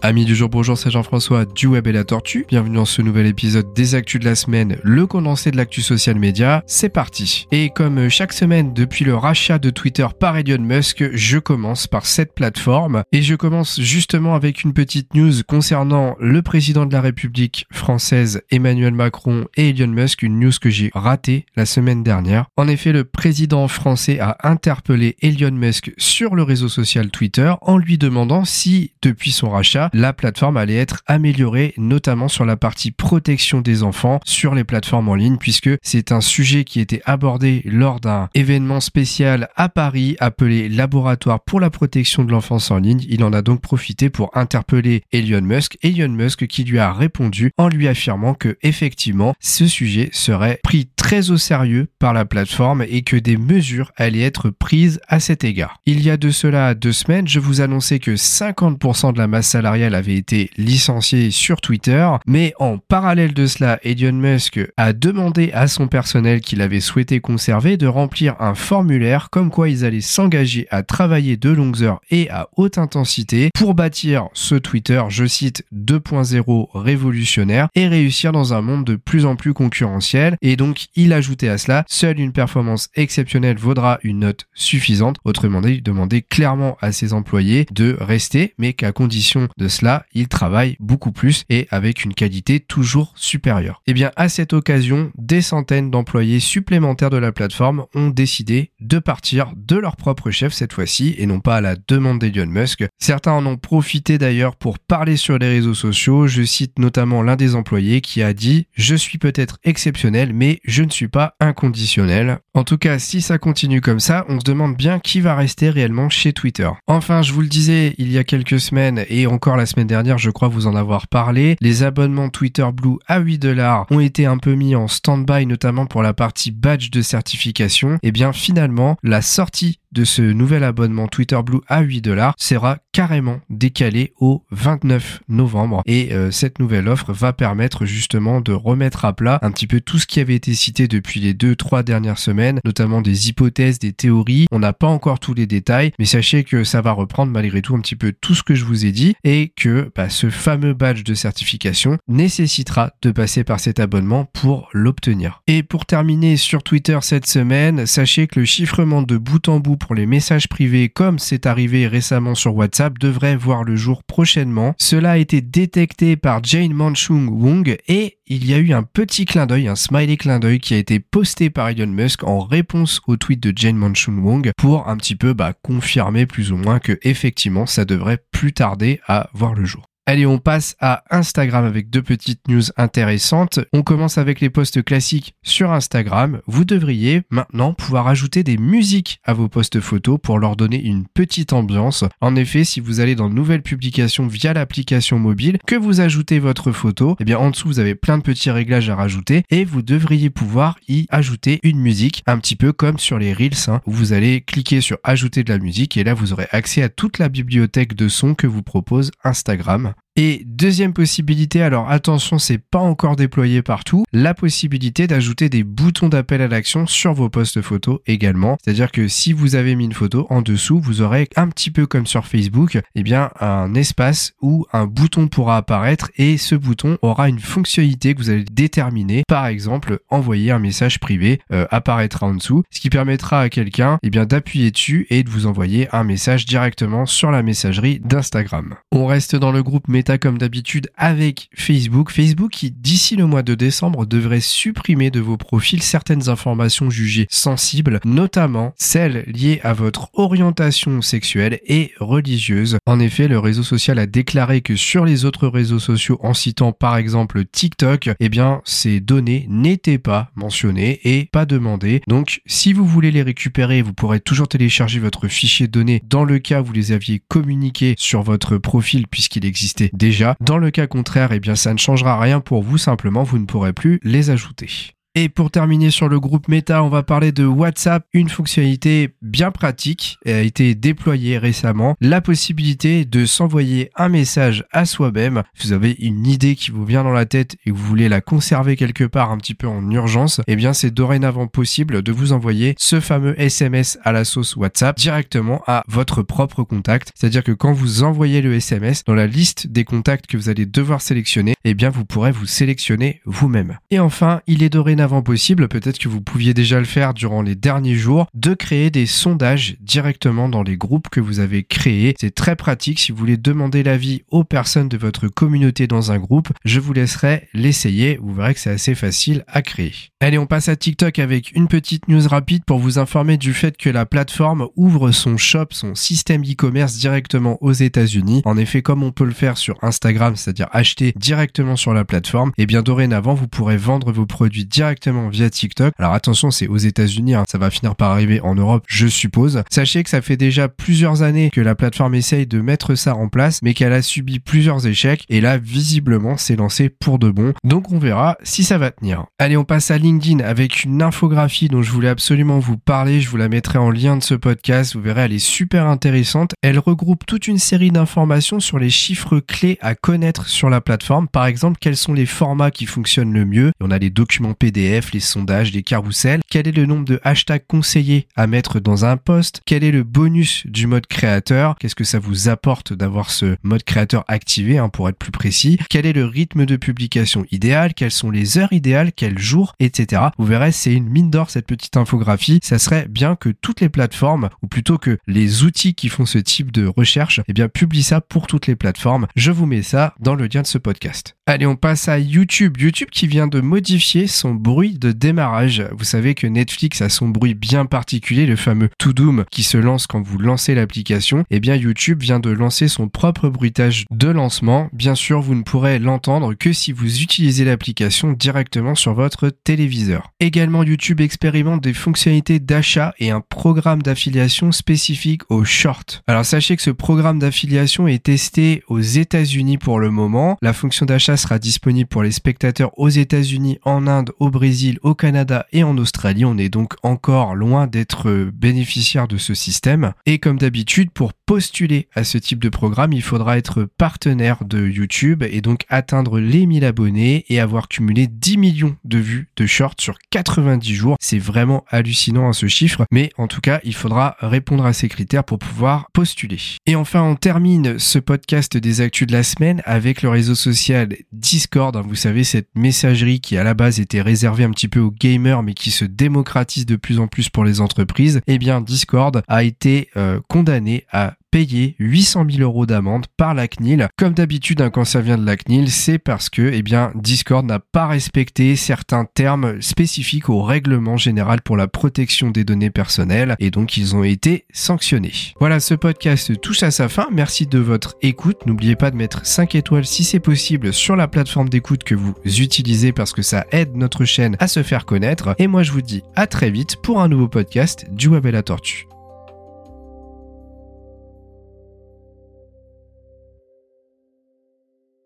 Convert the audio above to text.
Amis du jour, bonjour, c'est Jean-François du Web et la Tortue. Bienvenue dans ce nouvel épisode des Actus de la semaine, le condensé de l'actu social média. C'est parti. Et comme chaque semaine depuis le rachat de Twitter par Elon Musk, je commence par cette plateforme. Et je commence justement avec une petite news concernant le président de la République française Emmanuel Macron et Elon Musk, une news que j'ai ratée la semaine dernière. En effet, le président français a interpellé Elon Musk sur le réseau social Twitter en lui demandant si, depuis son rachat, la plateforme allait être améliorée, notamment sur la partie protection des enfants sur les plateformes en ligne, puisque c'est un sujet qui était abordé lors d'un événement spécial à Paris appelé Laboratoire pour la protection de l'enfance en ligne. Il en a donc profité pour interpeller Elon Musk, Elon Musk qui lui a répondu en lui affirmant que effectivement ce sujet serait pris très au sérieux par la plateforme et que des mesures allaient être prises à cet égard. Il y a de cela deux semaines, je vous annonçais que 50% de la masse salariale avait été licencié sur Twitter, mais en parallèle de cela, Elon Musk a demandé à son personnel qu'il avait souhaité conserver de remplir un formulaire comme quoi ils allaient s'engager à travailler de longues heures et à haute intensité pour bâtir ce Twitter, je cite, 2.0 révolutionnaire et réussir dans un monde de plus en plus concurrentiel. Et donc, il ajoutait à cela, seule une performance exceptionnelle vaudra une note suffisante. Autrement dit, il demandait clairement à ses employés de rester, mais qu'à condition de cela, il travaille beaucoup plus et avec une qualité toujours supérieure. Et eh bien, à cette occasion, des centaines d'employés supplémentaires de la plateforme ont décidé de partir de leur propre chef cette fois-ci et non pas à la demande d'Elon Musk. Certains en ont profité d'ailleurs pour parler sur les réseaux sociaux. Je cite notamment l'un des employés qui a dit Je suis peut-être exceptionnel, mais je ne suis pas inconditionnel. En tout cas, si ça continue comme ça, on se demande bien qui va rester réellement chez Twitter. Enfin, je vous le disais il y a quelques semaines et encore la semaine dernière, je crois vous en avoir parlé. Les abonnements Twitter Blue à 8 dollars ont été un peu mis en stand-by, notamment pour la partie badge de certification. Et eh bien finalement, la sortie de ce nouvel abonnement Twitter Blue à 8 dollars sera carrément décalé au 29 novembre. Et euh, cette nouvelle offre va permettre justement de remettre à plat un petit peu tout ce qui avait été cité depuis les deux trois dernières semaines notamment des hypothèses des théories. On n'a pas encore tous les détails mais sachez que ça va reprendre malgré tout un petit peu tout ce que je vous ai dit et que bah, ce fameux badge de certification nécessitera de passer par cet abonnement pour l'obtenir. Et pour terminer sur Twitter cette semaine sachez que le chiffrement de bout en bout les messages privés comme c'est arrivé récemment sur WhatsApp devrait voir le jour prochainement. Cela a été détecté par Jane Manchung Wong et il y a eu un petit clin d'œil, un smiley clin d'œil qui a été posté par Elon Musk en réponse au tweet de Jane Manchung Wong pour un petit peu bah, confirmer plus ou moins que effectivement ça devrait plus tarder à voir le jour. Allez, on passe à Instagram avec deux petites news intéressantes. On commence avec les posts classiques sur Instagram. Vous devriez maintenant pouvoir ajouter des musiques à vos posts photos pour leur donner une petite ambiance. En effet, si vous allez dans nouvelles publications via l'application mobile, que vous ajoutez votre photo, eh bien en dessous vous avez plein de petits réglages à rajouter et vous devriez pouvoir y ajouter une musique, un petit peu comme sur les Reels, hein, où vous allez cliquer sur ajouter de la musique et là vous aurez accès à toute la bibliothèque de sons que vous propose Instagram. Et deuxième possibilité, alors attention, c'est pas encore déployé partout, la possibilité d'ajouter des boutons d'appel à l'action sur vos posts photos également. C'est-à-dire que si vous avez mis une photo en dessous, vous aurez un petit peu comme sur Facebook, eh bien un espace où un bouton pourra apparaître et ce bouton aura une fonctionnalité que vous allez déterminer. Par exemple, envoyer un message privé euh, apparaîtra en dessous, ce qui permettra à quelqu'un eh bien d'appuyer dessus et de vous envoyer un message directement sur la messagerie d'Instagram. On reste dans le groupe comme d'habitude avec Facebook. Facebook qui d'ici le mois de décembre devrait supprimer de vos profils certaines informations jugées sensibles, notamment celles liées à votre orientation sexuelle et religieuse. En effet, le réseau social a déclaré que sur les autres réseaux sociaux, en citant par exemple TikTok, eh bien ces données n'étaient pas mentionnées et pas demandées. Donc si vous voulez les récupérer, vous pourrez toujours télécharger votre fichier de données dans le cas où vous les aviez communiqués sur votre profil puisqu'il existait déjà. Dans le cas contraire, eh bien ça ne changera rien pour vous, simplement vous ne pourrez plus les ajouter. Et pour terminer sur le groupe Meta, on va parler de WhatsApp, une fonctionnalité bien pratique et a été déployée récemment, la possibilité de s'envoyer un message à soi-même. vous avez une idée qui vous vient dans la tête et vous voulez la conserver quelque part un petit peu en urgence, eh bien c'est dorénavant possible de vous envoyer ce fameux SMS à la sauce WhatsApp directement à votre propre contact. C'est-à-dire que quand vous envoyez le SMS dans la liste des contacts que vous allez devoir sélectionner, eh bien vous pourrez vous sélectionner vous-même. Et enfin, il est dorénavant possible, peut-être que vous pouviez déjà le faire durant les derniers jours, de créer des sondages directement dans les groupes que vous avez créés. C'est très pratique si vous voulez demander l'avis aux personnes de votre communauté dans un groupe. Je vous laisserai l'essayer, vous verrez que c'est assez facile à créer. Allez, on passe à TikTok avec une petite news rapide pour vous informer du fait que la plateforme ouvre son shop, son système e-commerce directement aux États-Unis. En effet, comme on peut le faire sur Instagram, c'est-à-dire acheter directement sur la plateforme, et eh bien dorénavant, vous pourrez vendre vos produits directement via TikTok. Alors attention, c'est aux États-Unis, hein. ça va finir par arriver en Europe, je suppose. Sachez que ça fait déjà plusieurs années que la plateforme essaye de mettre ça en place, mais qu'elle a subi plusieurs échecs, et là, visiblement, c'est lancé pour de bon. Donc on verra si ça va tenir. Allez, on passe à LinkedIn avec une infographie dont je voulais absolument vous parler. Je vous la mettrai en lien de ce podcast. Vous verrez, elle est super intéressante. Elle regroupe toute une série d'informations sur les chiffres clés à connaître sur la plateforme. Par exemple, quels sont les formats qui fonctionnent le mieux. On a les documents PDF, les sondages, les carousels. Quel est le nombre de hashtags conseillés à mettre dans un post? Quel est le bonus du mode créateur? Qu'est-ce que ça vous apporte d'avoir ce mode créateur activé, hein, pour être plus précis? Quel est le rythme de publication idéal? Quelles sont les heures idéales? Quel jour? Etc. Vous verrez, c'est une mine d'or cette petite infographie. Ça serait bien que toutes les plateformes, ou plutôt que les outils qui font ce type de recherche, eh bien publient ça pour toutes les plateformes. Je vous mets ça dans le lien de ce podcast. Allez, on passe à YouTube. YouTube qui vient de modifier son bruit de démarrage. Vous savez que Netflix a son bruit bien particulier, le fameux To Doom qui se lance quand vous lancez l'application. Eh bien, YouTube vient de lancer son propre bruitage de lancement. Bien sûr, vous ne pourrez l'entendre que si vous utilisez l'application directement sur votre téléviseur. Également, YouTube expérimente des fonctionnalités d'achat et un programme d'affiliation spécifique aux shorts. Alors, sachez que ce programme d'affiliation est testé aux États-Unis pour le moment. La fonction d'achat sera disponible pour les spectateurs aux États-Unis, en Inde, au Brésil, au Canada et en Australie. On est donc encore loin d'être bénéficiaire de ce système. Et comme d'habitude, pour postuler à ce type de programme, il faudra être partenaire de YouTube et donc atteindre les 1000 abonnés et avoir cumulé 10 millions de vues de shorts sur 90 jours. C'est vraiment hallucinant à ce chiffre, mais en tout cas, il faudra répondre à ces critères pour pouvoir postuler. Et enfin, on termine ce podcast des actus de la semaine avec le réseau social Discord, hein, vous savez, cette messagerie qui à la base était réservée un petit peu aux gamers mais qui se démocratise de plus en plus pour les entreprises, eh bien Discord a été euh, condamné à payer 800 000 euros d'amende par la CNIL. Comme d'habitude, hein, quand ça vient de la CNIL, c'est parce que eh bien, Discord n'a pas respecté certains termes spécifiques au règlement général pour la protection des données personnelles et donc ils ont été sanctionnés. Voilà, ce podcast touche à sa fin. Merci de votre écoute. N'oubliez pas de mettre 5 étoiles si c'est possible sur la plateforme d'écoute que vous utilisez parce que ça aide notre chaîne à se faire connaître. Et moi, je vous dis à très vite pour un nouveau podcast du Web et la Tortue.